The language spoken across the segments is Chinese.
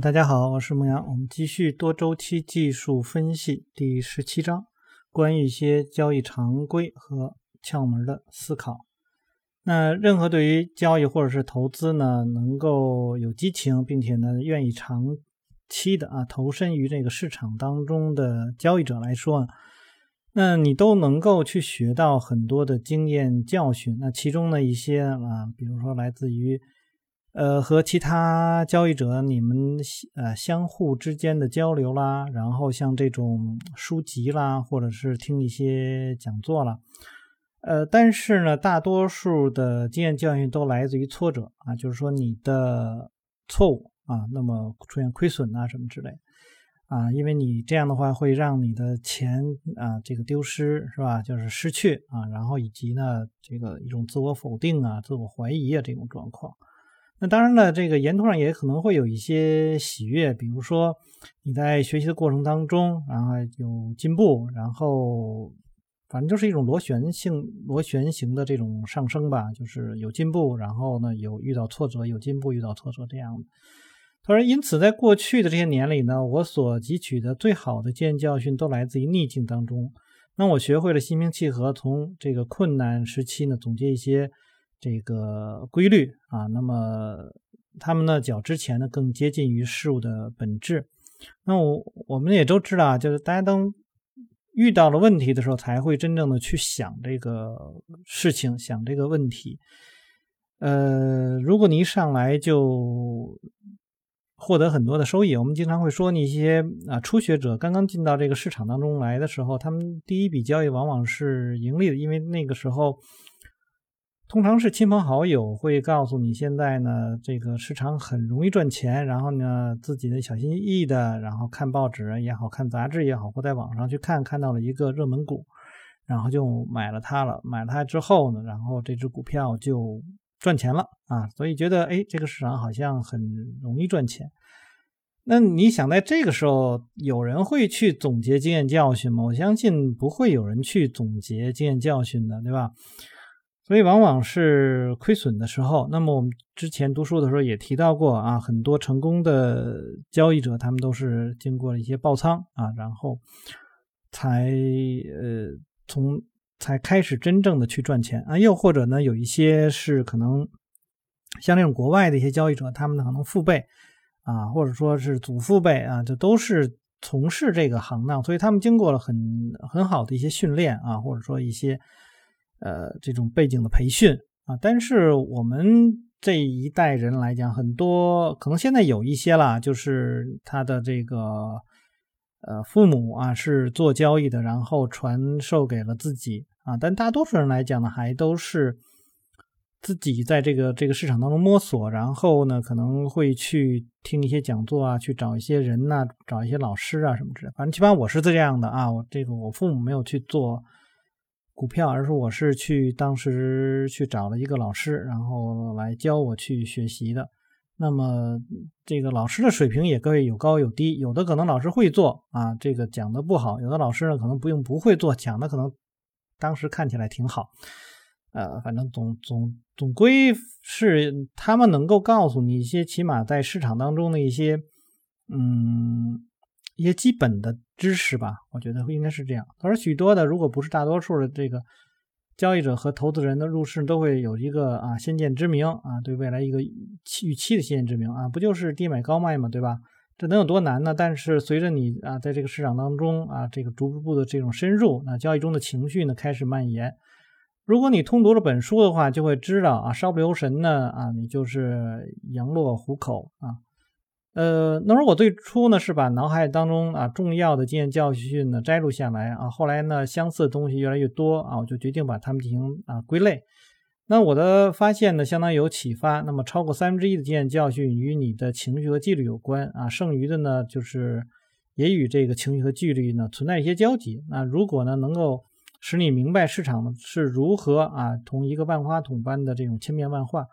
大家好，我是牧羊，我们继续多周期技术分析第十七章，关于一些交易常规和窍门的思考。那任何对于交易或者是投资呢，能够有激情，并且呢愿意长期的啊投身于这个市场当中的交易者来说，那你都能够去学到很多的经验教训。那其中的一些啊，比如说来自于。呃，和其他交易者你们呃相互之间的交流啦，然后像这种书籍啦，或者是听一些讲座啦，呃，但是呢，大多数的经验教训都来自于挫折啊，就是说你的错误啊，那么出现亏损啊什么之类啊，因为你这样的话会让你的钱啊这个丢失是吧？就是失去啊，然后以及呢这个一种自我否定啊、自我怀疑啊这种状况。那当然了，这个沿途上也可能会有一些喜悦，比如说你在学习的过程当中，然后有进步，然后反正就是一种螺旋性、螺旋形的这种上升吧，就是有进步，然后呢有遇到挫折，有进步，遇到挫折这样的。他说，因此在过去的这些年里呢，我所汲取的最好的经验教训都来自于逆境当中。那我学会了心平气和，从这个困难时期呢总结一些。这个规律啊，那么他们呢，较之前呢更接近于事物的本质。那我我们也都知道啊，就是大家当遇到了问题的时候，才会真正的去想这个事情，想这个问题。呃，如果你一上来就获得很多的收益，我们经常会说那些啊初学者刚刚进到这个市场当中来的时候，他们第一笔交易往往是盈利的，因为那个时候。通常是亲朋好友会告诉你，现在呢，这个市场很容易赚钱。然后呢，自己的小心翼翼的，然后看报纸也好看杂志也好，或在网上去看，看到了一个热门股，然后就买了它了。买了它之后呢，然后这只股票就赚钱了啊，所以觉得哎，这个市场好像很容易赚钱。那你想，在这个时候，有人会去总结经验教训吗？我相信不会有人去总结经验教训的，对吧？所以往往是亏损的时候。那么我们之前读书的时候也提到过啊，很多成功的交易者，他们都是经过了一些爆仓啊，然后才呃从才开始真正的去赚钱啊。又或者呢，有一些是可能像那种国外的一些交易者，他们可能父辈啊，或者说是祖父辈啊，这都是从事这个行当，所以他们经过了很很好的一些训练啊，或者说一些。呃，这种背景的培训啊，但是我们这一代人来讲，很多可能现在有一些了，就是他的这个呃父母啊是做交易的，然后传授给了自己啊，但大多数人来讲呢，还都是自己在这个这个市场当中摸索，然后呢可能会去听一些讲座啊，去找一些人呐，找一些老师啊什么之类，反正基本上我是这样的啊，我这个我父母没有去做。股票，而是我是去当时去找了一个老师，然后来教我去学习的。那么这个老师的水平也各位有高有低，有的可能老师会做啊，这个讲的不好；有的老师呢可能不用不会做，讲的可能当时看起来挺好。呃，反正总总总归是他们能够告诉你一些起码在市场当中的一些嗯。一些基本的知识吧，我觉得应该是这样。他说，许多的，如果不是大多数的这个交易者和投资人的入市，都会有一个啊先见之明啊，对未来一个预期的先见之明啊，不就是低买高卖嘛，对吧？这能有多难呢？但是随着你啊在这个市场当中啊这个逐步的这种深入，那交易中的情绪呢开始蔓延。如果你通读了本书的话，就会知道啊，稍不留神呢啊，你就是羊落虎口啊。呃，那如果最初呢是把脑海当中啊重要的经验教训呢摘录下来啊，后来呢相似的东西越来越多啊，我就决定把它们进行啊归类。那我的发现呢相当有启发。那么超过三分之一的经验教训与你的情绪和纪律有关啊，剩余的呢就是也与这个情绪和纪律呢存在一些交集。那如果呢能够使你明白市场是如何啊同一个万花筒般的这种千变万化。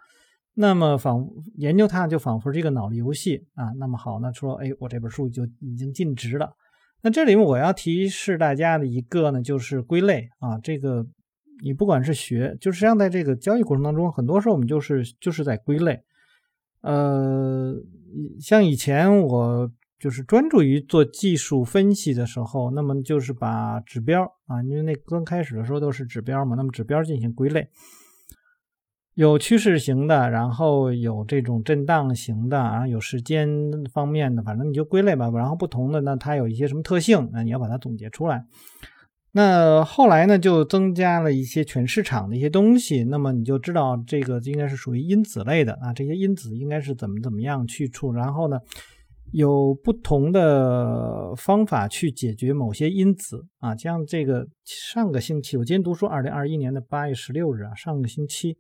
那么仿研究它就仿佛是一个脑力游戏啊。那么好，那说哎，我这本书就已经尽职了。那这里面我要提示大家的一个呢，就是归类啊。这个你不管是学，就是实际上在这个交易过程当中，很多时候我们就是就是在归类。呃，像以前我就是专注于做技术分析的时候，那么就是把指标啊，因为那刚开始的时候都是指标嘛，那么指标进行归类，有趋势型的，然后有这种震荡型的啊，有时间方面的，反正你就归类吧。然后不同的呢，它有一些什么特性啊，你要把它总结出来。那后来呢，就增加了一些全市场的一些东西，那么你就知道这个应该是属于因子类的啊，这些因子应该是怎么怎么样去处，然后呢，有不同的方法去解决某些因子啊，像这个上个星期我今天读书，二零二一年的八月十六日啊，上个星期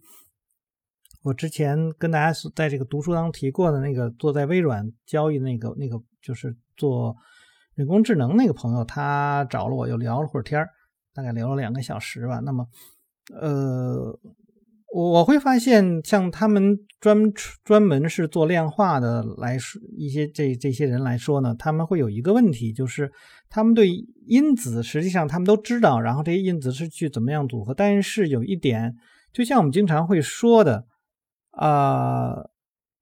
我之前跟大家在这个读书当中提过的那个坐在微软交易那个那个就是做。人工智能那个朋友，他找了我，又聊了会儿天儿大概聊了两个小时吧。那么，呃，我会发现，像他们专专门是做量化的来说，一些这这些人来说呢，他们会有一个问题，就是他们对因子实际上他们都知道，然后这些因子是去怎么样组合，但是有一点，就像我们经常会说的，啊。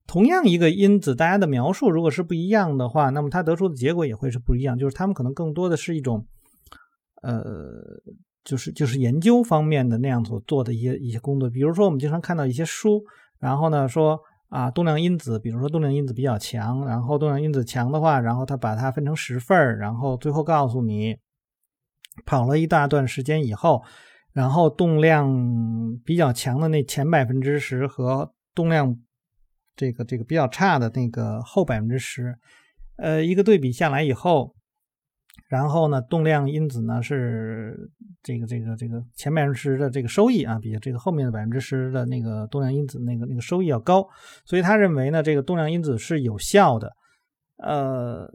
同样一个因子，大家的描述如果是不一样的话，那么它得出的结果也会是不一样。就是他们可能更多的是一种，呃，就是就是研究方面的那样所做的一些一些工作。比如说，我们经常看到一些书，然后呢说啊，动量因子，比如说动量因子比较强，然后动量因子强的话，然后它把它分成十份儿，然后最后告诉你，跑了一大段时间以后，然后动量比较强的那前百分之十和动量。这个这个比较差的那个后百分之十，呃，一个对比下来以后，然后呢，动量因子呢是这个这个这个前百分之十的这个收益啊，比这个后面的百分之十的那个动量因子那个那个收益要高，所以他认为呢，这个动量因子是有效的。呃，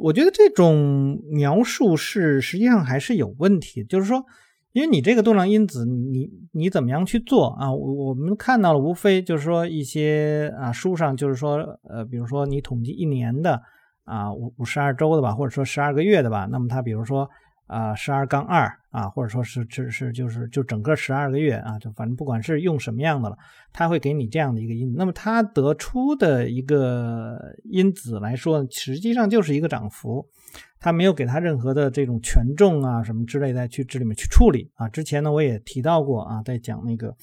我觉得这种描述是实际上还是有问题，就是说。因为你这个动量因子，你你怎么样去做啊？我我们看到了，无非就是说一些啊书上就是说，呃，比如说你统计一年的啊五五十二周的吧，或者说十二个月的吧，那么它比如说啊十二杠二啊，或者说是只是就是就整个十二个月啊，就反正不管是用什么样的了，它会给你这样的一个因子。那么它得出的一个因子来说，实际上就是一个涨幅。他没有给他任何的这种权重啊什么之类的去这里面去处理啊。之前呢我也提到过啊，在讲那个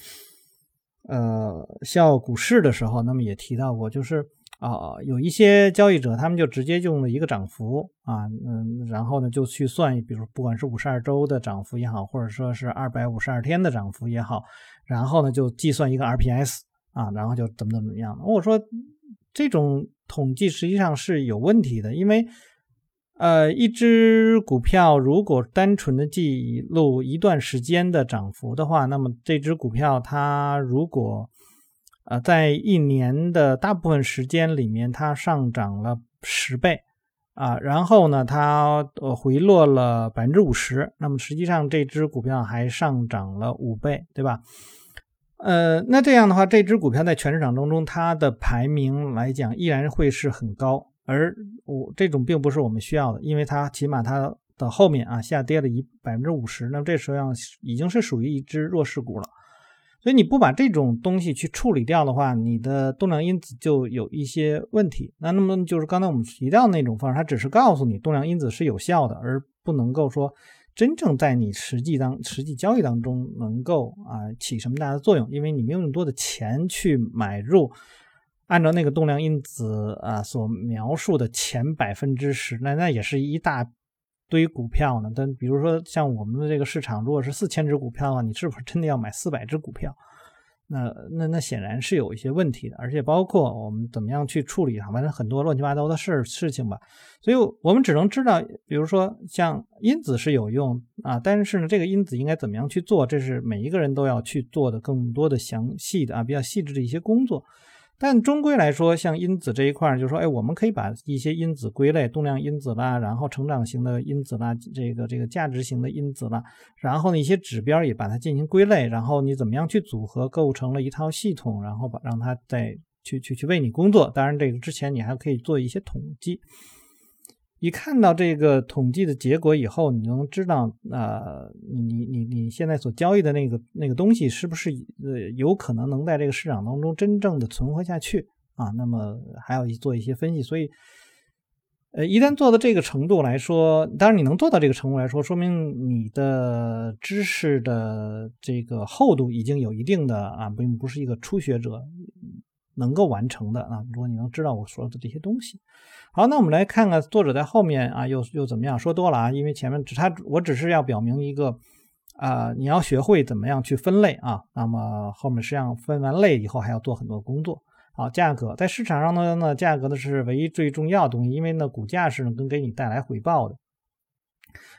呃笑股市的时候，那么也提到过，就是啊有一些交易者他们就直接用了一个涨幅啊，嗯，然后呢就去算，比如不管是五十二周的涨幅也好，或者说是二百五十二天的涨幅也好，然后呢就计算一个 RPS 啊，然后就怎么怎么样。我说这种统计实际上是有问题的，因为。呃，一只股票如果单纯的记录一段时间的涨幅的话，那么这只股票它如果呃在一年的大部分时间里面它上涨了十倍啊，然后呢它呃回落了百分之五十，那么实际上这只股票还上涨了五倍，对吧？呃，那这样的话，这只股票在全市场当中它的排名来讲依然会是很高。而我这种并不是我们需要的，因为它起码它的后面啊下跌了一百分之五十，那么这实际上已经是属于一只弱势股了。所以你不把这种东西去处理掉的话，你的动量因子就有一些问题。那那么就是刚才我们提到那种方式，它只是告诉你动量因子是有效的，而不能够说真正在你实际当实际交易当中能够啊起什么大的作用，因为你没有那么多的钱去买入。按照那个动量因子啊所描述的前百分之十，那那也是一大堆股票呢。但比如说像我们的这个市场，如果是四千只股票的话，你是不是真的要买四百只股票？那那那显然是有一些问题的，而且包括我们怎么样去处理它，反正很多乱七八糟的事事情吧。所以我们只能知道，比如说像因子是有用啊，但是呢，这个因子应该怎么样去做，这是每一个人都要去做的更多的详细的啊比较细致的一些工作。但终归来说，像因子这一块就是说，哎，我们可以把一些因子归类，动量因子啦，然后成长型的因子啦，这个这个价值型的因子啦，然后呢一些指标也把它进行归类，然后你怎么样去组合，构成了一套系统，然后把让它再去去去为你工作。当然，这个之前你还可以做一些统计。一看到这个统计的结果以后，你能知道，呃，你你你现在所交易的那个那个东西是不是呃有可能能在这个市场当中真正的存活下去啊，那么还要做一些分析，所以。呃，一旦做到这个程度来说，当然你能做到这个程度来说，说明你的知识的这个厚度已经有一定的啊，并不是一个初学者能够完成的啊。如果你能知道我说的这些东西，好，那我们来看看作者在后面啊又又怎么样说多了啊，因为前面只他我只是要表明一个啊，你要学会怎么样去分类啊，那么后面实际上分完类以后还要做很多工作。好，价格在市场上呢，呢价格呢是唯一最重要的东西，因为呢股价是能给你带来回报的。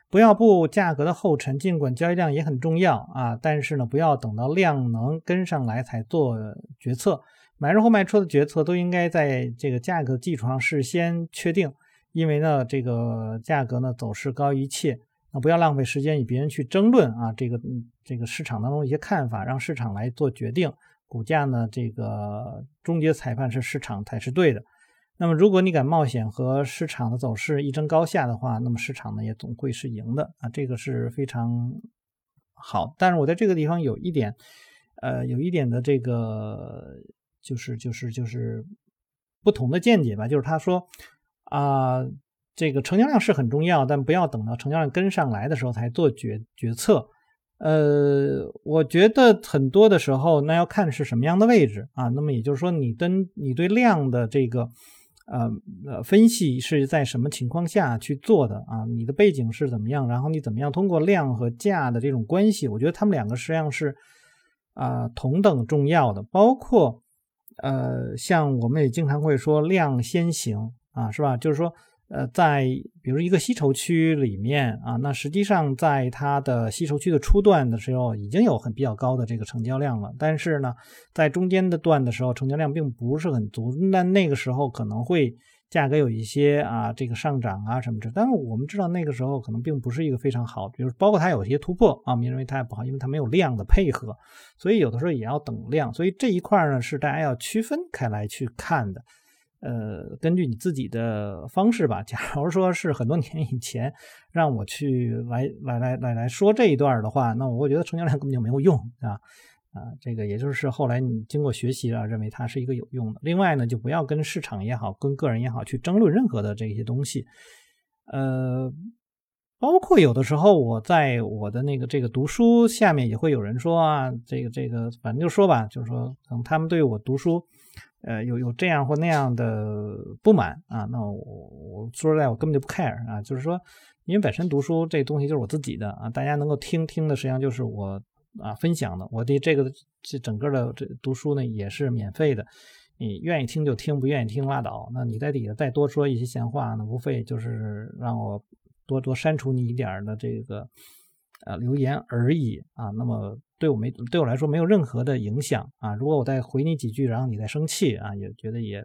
不要步价格的后尘，尽管交易量也很重要啊，但是呢不要等到量能跟上来才做决策。买入或卖出的决策都应该在这个价格基础上事先确定，因为呢这个价格呢走势高于一切，那不要浪费时间与别人去争论啊这个这个市场当中一些看法，让市场来做决定。股价呢？这个终结裁判是市场才是对的。那么，如果你敢冒险和市场的走势一争高下的话，那么市场呢也总会是赢的啊，这个是非常好。但是我在这个地方有一点，呃，有一点的这个就是就是就是不同的见解吧。就是他说啊，这个成交量是很重要，但不要等到成交量跟上来的时候才做决决策。呃，我觉得很多的时候，那要看是什么样的位置啊。那么也就是说，你跟你对量的这个呃呃分析是在什么情况下去做的啊？你的背景是怎么样？然后你怎么样通过量和价的这种关系？我觉得他们两个实际上是啊同等重要的。包括呃，像我们也经常会说量先行啊，是吧？就是说。呃，在比如一个吸筹区里面啊，那实际上在它的吸筹区的初段的时候，已经有很比较高的这个成交量了。但是呢，在中间的段的时候，成交量并不是很足。那那个时候可能会价格有一些啊这个上涨啊什么的。但是我们知道那个时候可能并不是一个非常好，比如包括它有一些突破啊，我们认为它也不好，因为它没有量的配合，所以有的时候也要等量。所以这一块呢是大家要区分开来去看的。呃，根据你自己的方式吧。假如说是很多年以前让我去来来来来来说这一段的话，那我觉得成交量根本就没有用啊啊，这个也就是后来你经过学习啊，认为它是一个有用的。另外呢，就不要跟市场也好，跟个人也好去争论任何的这些东西。呃，包括有的时候我在我的那个这个读书下面也会有人说啊，这个这个反正就说吧，就是说可能他们对我读书。呃，有有这样或那样的不满啊？那我我说实在，我根本就不 care 啊。就是说，因为本身读书这东西就是我自己的啊，大家能够听听的，实际上就是我啊分享的。我的这个这整个的这读书呢也是免费的，你愿意听就听，不愿意听拉倒。那你在底下再多说一些闲话，那无非就是让我多多删除你一点的这个呃留言而已啊。那么。对我没对我来说没有任何的影响啊！如果我再回你几句，然后你再生气啊，也觉得也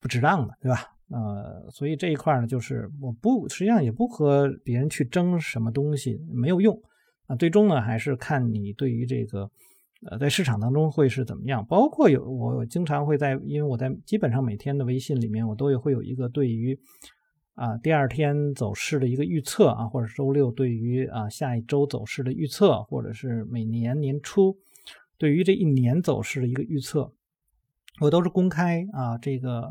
不值当的，对吧？呃，所以这一块呢，就是我不实际上也不和别人去争什么东西，没有用啊。最终呢，还是看你对于这个呃在市场当中会是怎么样。包括有我经常会在，因为我在基本上每天的微信里面，我都有会有一个对于。啊，第二天走势的一个预测啊，或者周六对于啊下一周走势的预测，或者是每年年初对于这一年走势的一个预测，我都是公开啊，这个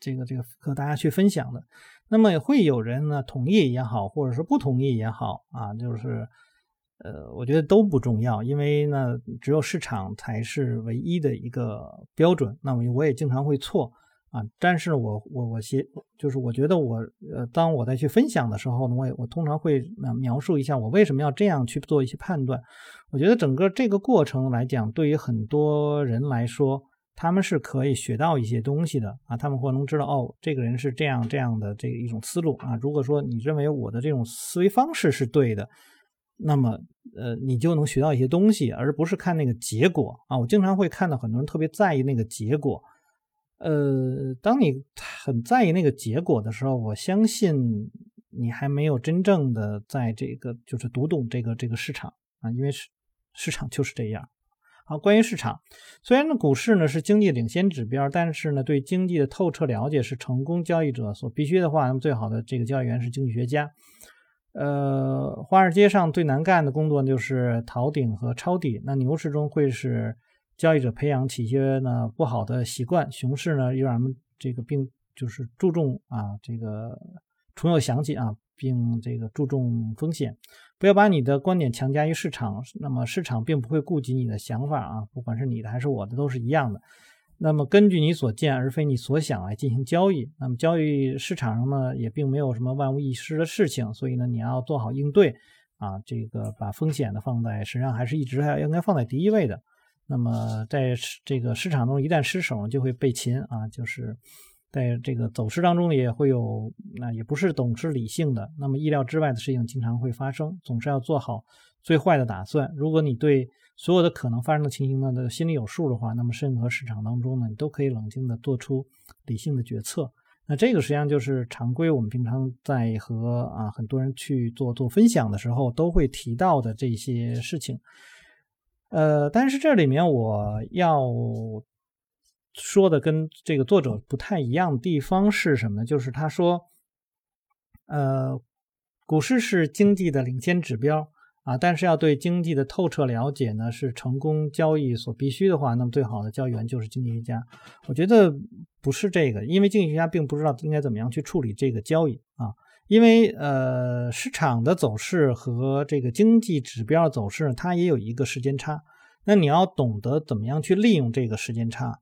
这个这个和大家去分享的。那么会有人呢同意也好，或者是不同意也好啊，就是呃，我觉得都不重要，因为呢，只有市场才是唯一的一个标准。那么我也经常会错。啊，但是我我我写就是我觉得我呃，当我再去分享的时候呢，我也我通常会描述一下我为什么要这样去做一些判断。我觉得整个这个过程来讲，对于很多人来说，他们是可以学到一些东西的啊，他们会能知道哦，这个人是这样这样的这一种思路啊。如果说你认为我的这种思维方式是对的，那么呃，你就能学到一些东西，而不是看那个结果啊。我经常会看到很多人特别在意那个结果。呃，当你很在意那个结果的时候，我相信你还没有真正的在这个就是读懂这个这个市场啊，因为市市场就是这样。好，关于市场，虽然呢股市呢是经济领先指标，但是呢对经济的透彻了解是成功交易者所必须的话，那么最好的这个交易员是经济学家。呃，华尔街上最难干的工作就是逃顶和抄底，那牛市中会是。交易者培养起一些呢不好的习惯，熊市呢又让他们这个并就是注重啊这个重又想起啊，并这个注重风险，不要把你的观点强加于市场，那么市场并不会顾及你的想法啊，不管是你的还是我的都是一样的。那么根据你所见而非你所想来进行交易，那么交易市场上呢也并没有什么万无一失的事情，所以呢你要做好应对啊，这个把风险呢放在实际上还是一直还应该放在第一位的。那么在这个市场中一旦失手就会被擒啊，就是在这个走势当中也会有那也不是总是理性的，那么意料之外的事情经常会发生，总是要做好最坏的打算。如果你对所有的可能发生的情形呢，都心里有数的话，那么任何市场当中呢，你都可以冷静的做出理性的决策。那这个实际上就是常规，我们平常在和啊很多人去做做分享的时候，都会提到的这些事情。呃，但是这里面我要说的跟这个作者不太一样的地方是什么呢？就是他说，呃，股市是经济的领先指标。啊，但是要对经济的透彻了解呢，是成功交易所必须的话，那么最好的交易员就是经济学家。我觉得不是这个，因为经济学家并不知道应该怎么样去处理这个交易啊，因为呃，市场的走势和这个经济指标走势它也有一个时间差，那你要懂得怎么样去利用这个时间差，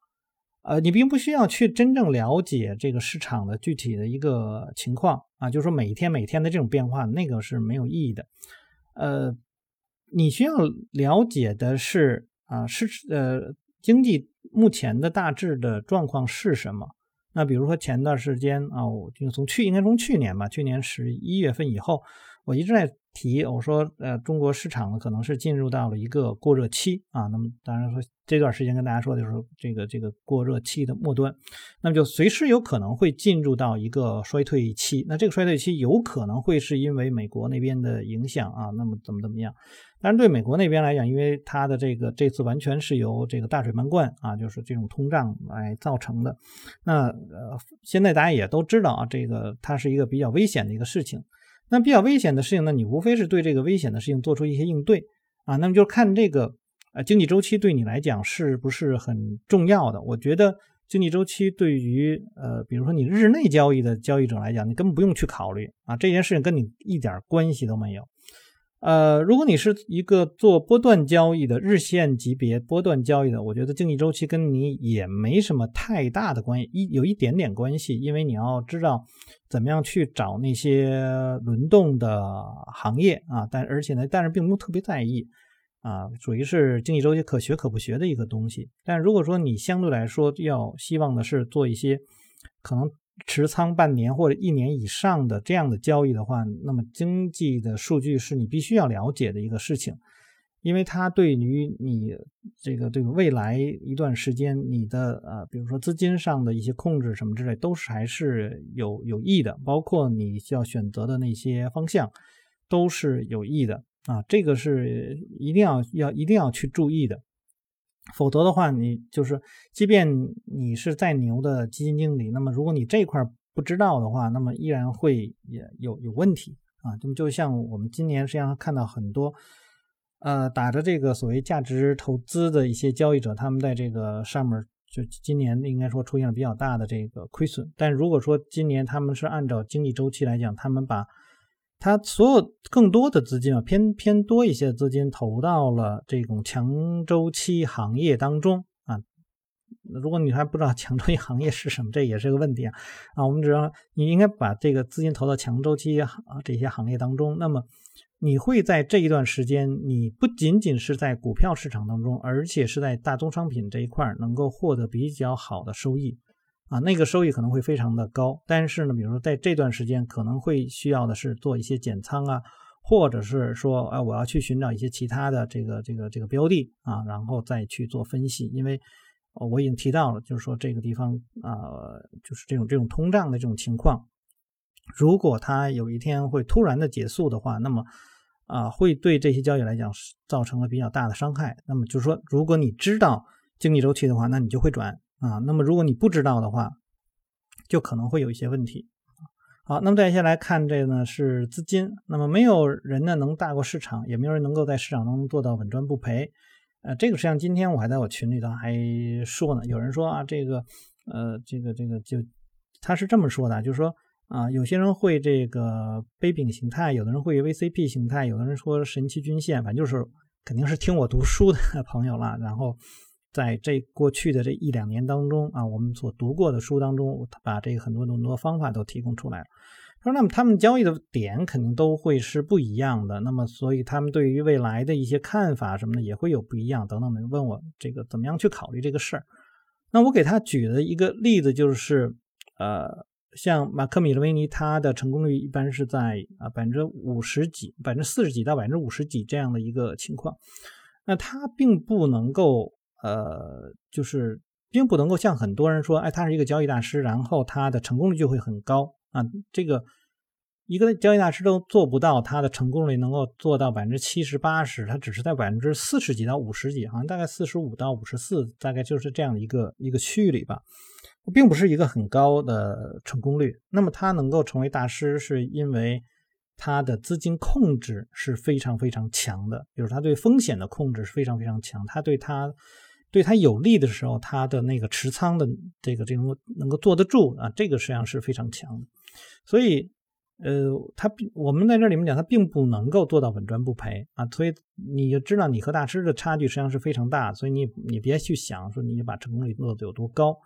呃，你并不需要去真正了解这个市场的具体的一个情况啊，就是说每天每天的这种变化，那个是没有意义的。呃，你需要了解的是啊，是呃，经济目前的大致的状况是什么？那比如说前段时间啊，我就从去应该从去年吧，去年十一月份以后，我一直在。提我说，呃，中国市场呢可能是进入到了一个过热期啊。那么当然说这段时间跟大家说的就是这个这个过热期的末端，那么就随时有可能会进入到一个衰退期。那这个衰退期有可能会是因为美国那边的影响啊。那么怎么怎么样？当然对美国那边来讲，因为它的这个这次完全是由这个大水漫灌啊，就是这种通胀来造成的。那呃，现在大家也都知道啊，这个它是一个比较危险的一个事情。那比较危险的事情呢？你无非是对这个危险的事情做出一些应对啊。那么就看这个呃经济周期对你来讲是不是很重要的？我觉得经济周期对于呃比如说你日内交易的交易者来讲，你根本不用去考虑啊，这件事情跟你一点关系都没有。呃，如果你是一个做波段交易的日线级别波段交易的，我觉得经济周期跟你也没什么太大的关系，一有一点点关系，因为你要知道怎么样去找那些轮动的行业啊，但而且呢，但是并不特别在意啊，属于是经济周期可学可不学的一个东西。但如果说你相对来说要希望的是做一些可能。持仓半年或者一年以上的这样的交易的话，那么经济的数据是你必须要了解的一个事情，因为它对于你这个这个未来一段时间你的呃，比如说资金上的一些控制什么之类，都是还是有有益的，包括你需要选择的那些方向都是有益的。啊，这个是一定要要一定要去注意的。否则的话，你就是，即便你是再牛的基金经理，那么如果你这块不知道的话，那么依然会也有有问题啊。那么就像我们今年实际上看到很多，呃，打着这个所谓价值投资的一些交易者，他们在这个上面就今年应该说出现了比较大的这个亏损。但如果说今年他们是按照经济周期来讲，他们把他所有更多的资金啊，偏偏多一些资金投到了这种强周期行业当中啊。如果你还不知道强周期行业是什么，这也是个问题啊。啊，我们只要你应该把这个资金投到强周期啊这些行业当中，那么你会在这一段时间，你不仅仅是在股票市场当中，而且是在大宗商品这一块能够获得比较好的收益。啊，那个收益可能会非常的高，但是呢，比如说在这段时间可能会需要的是做一些减仓啊，或者是说，哎，我要去寻找一些其他的这个这个这个标的啊，然后再去做分析，因为我已经提到了，就是说这个地方啊，就是这种这种通胀的这种情况，如果它有一天会突然的结束的话，那么啊，会对这些交易来讲造成了比较大的伤害。那么就是说，如果你知道经济周期的话，那你就会转。啊，那么如果你不知道的话，就可能会有一些问题。好，那么再下来看这个呢是资金，那么没有人呢能大过市场，也没有人能够在市场当中做到稳赚不赔。呃，这个实际上今天我还在我群里头还说呢，有人说啊，这个呃，这个这个就他是这么说的，就是说啊，有些人会这个杯柄形态，有的人会 VCP 形态，有的人说神奇均线，反正就是肯定是听我读书的 朋友了。然后在这过去的这一两年当中啊，我们所读过的书当中，把这个很多很多方法都提供出来了。说，那么他们交易的点肯定都会是不一样的，那么所以他们对于未来的一些看法什么的也会有不一样等等的。问我这个怎么样去考虑这个事儿？那我给他举的一个例子就是，呃，像马克米勒维尼，他的成功率一般是在啊百分之五十几、百分之四十几到百分之五十几这样的一个情况。那他并不能够，呃，就是并不能够像很多人说，哎，他是一个交易大师，然后他的成功率就会很高。啊，这个一个交易大师都做不到，他的成功率能够做到百分之七十八十，他只是在百分之四十几到五十几，好像大概四十五到五十四，大概就是这样的一个一个区域里吧，并不是一个很高的成功率。那么他能够成为大师，是因为他的资金控制是非常非常强的，就是他对风险的控制是非常非常强，他对他。对他有利的时候，他的那个持仓的这个这种能够坐得住啊，这个实际上是非常强的。所以，呃，他我们在这里面讲，他并不能够做到稳赚不赔啊。所以你就知道你和大师的差距实际上是非常大。所以你你别去想说你把成功率做得有多高。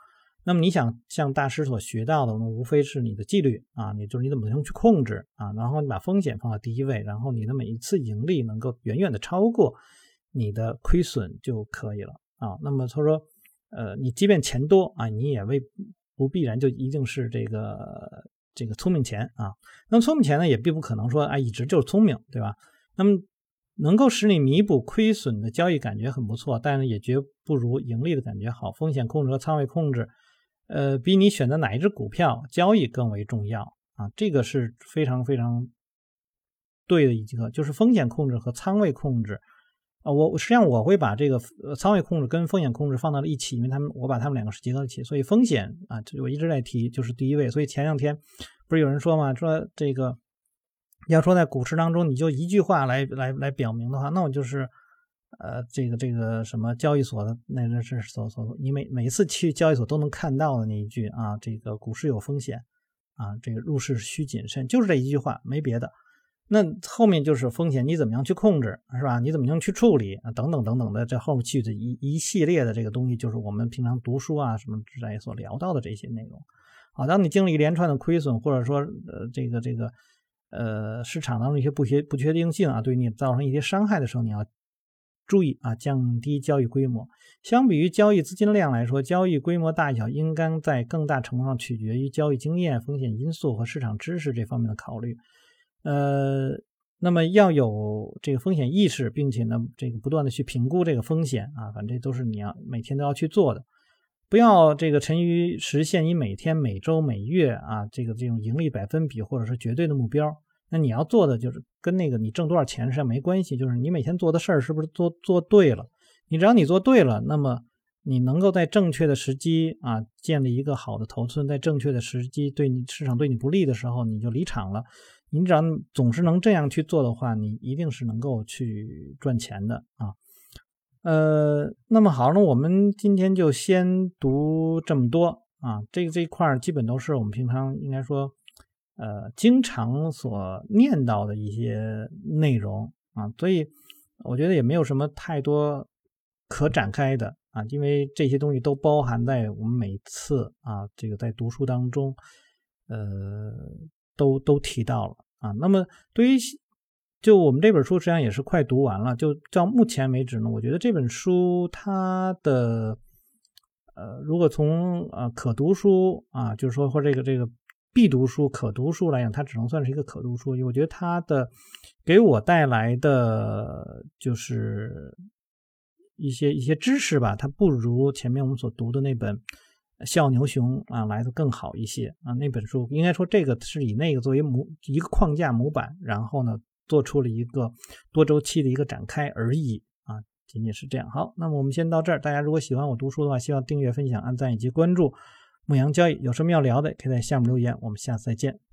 那么你想向大师所学到的，那无非是你的纪律啊，你就是你怎么能去控制啊，然后你把风险放在第一位，然后你的每一次盈利能够远远的超过你的亏损就可以了。啊，那么他说，呃，你即便钱多啊，你也未不必然就一定是这个这个聪明钱啊。那么聪明钱呢，也并不可能说啊一直就是聪明，对吧？那么能够使你弥补亏损的交易感觉很不错，但是也绝不如盈利的感觉好。风险控制和仓位控制，呃，比你选择哪一只股票交易更为重要啊。这个是非常非常对的一个，就是风险控制和仓位控制。啊，我实际上我会把这个呃仓位控制跟风险控制放到了一起，因为他们我把他们两个是结合一起，所以风险啊，我一直在提就是第一位。所以前两天不是有人说嘛，说这个要说在股市当中，你就一句话来来来表明的话，那我就是呃这个这个什么交易所的那那是所所你每每次去交易所都能看到的那一句啊，这个股市有风险啊，这个入市需谨慎，就是这一句话，没别的。那后面就是风险，你怎么样去控制，是吧？你怎么样去处理啊？等等等等的，这后面去的一一系列的这个东西，就是我们平常读书啊什么之类所聊到的这些内容。好，当你经历一连串的亏损，或者说呃这个这个呃市场当中一些不确不确定性啊，对你造成一些伤害的时候，你要注意啊，降低交易规模。相比于交易资金量来说，交易规模大小应该在更大程度上取决于交易经验、风险因素和市场知识这方面的考虑。呃，那么要有这个风险意识，并且呢，这个不断的去评估这个风险啊，反正都是你要每天都要去做的。不要这个沉于实现你每天、每周、每月啊，这个这种盈利百分比或者是绝对的目标。那你要做的就是跟那个你挣多少钱实际上没关系，就是你每天做的事儿是不是做做对了。你只要你做对了，那么你能够在正确的时机啊，建立一个好的头寸，在正确的时机对你市场对你不利的时候，你就离场了。你只要总是能这样去做的话，你一定是能够去赚钱的啊。呃，那么好，那我们今天就先读这么多啊。这个这一块基本都是我们平常应该说，呃，经常所念到的一些内容啊。所以我觉得也没有什么太多可展开的啊，因为这些东西都包含在我们每次啊这个在读书当中，呃。都都提到了啊，那么对于就我们这本书实际上也是快读完了，就到目前为止呢，我觉得这本书它的呃，如果从呃可读书啊，就是说或这个这个必读书、可读书来讲，它只能算是一个可读书。我觉得它的给我带来的就是一些一些知识吧，它不如前面我们所读的那本。笑牛熊啊，来的更好一些啊。那本书应该说，这个是以那个作为模一个框架模板，然后呢，做出了一个多周期的一个展开而已啊，仅仅是这样。好，那么我们先到这儿。大家如果喜欢我读书的话，希望订阅、分享、按赞以及关注牧羊交易。有什么要聊的，可以在下面留言。我们下次再见。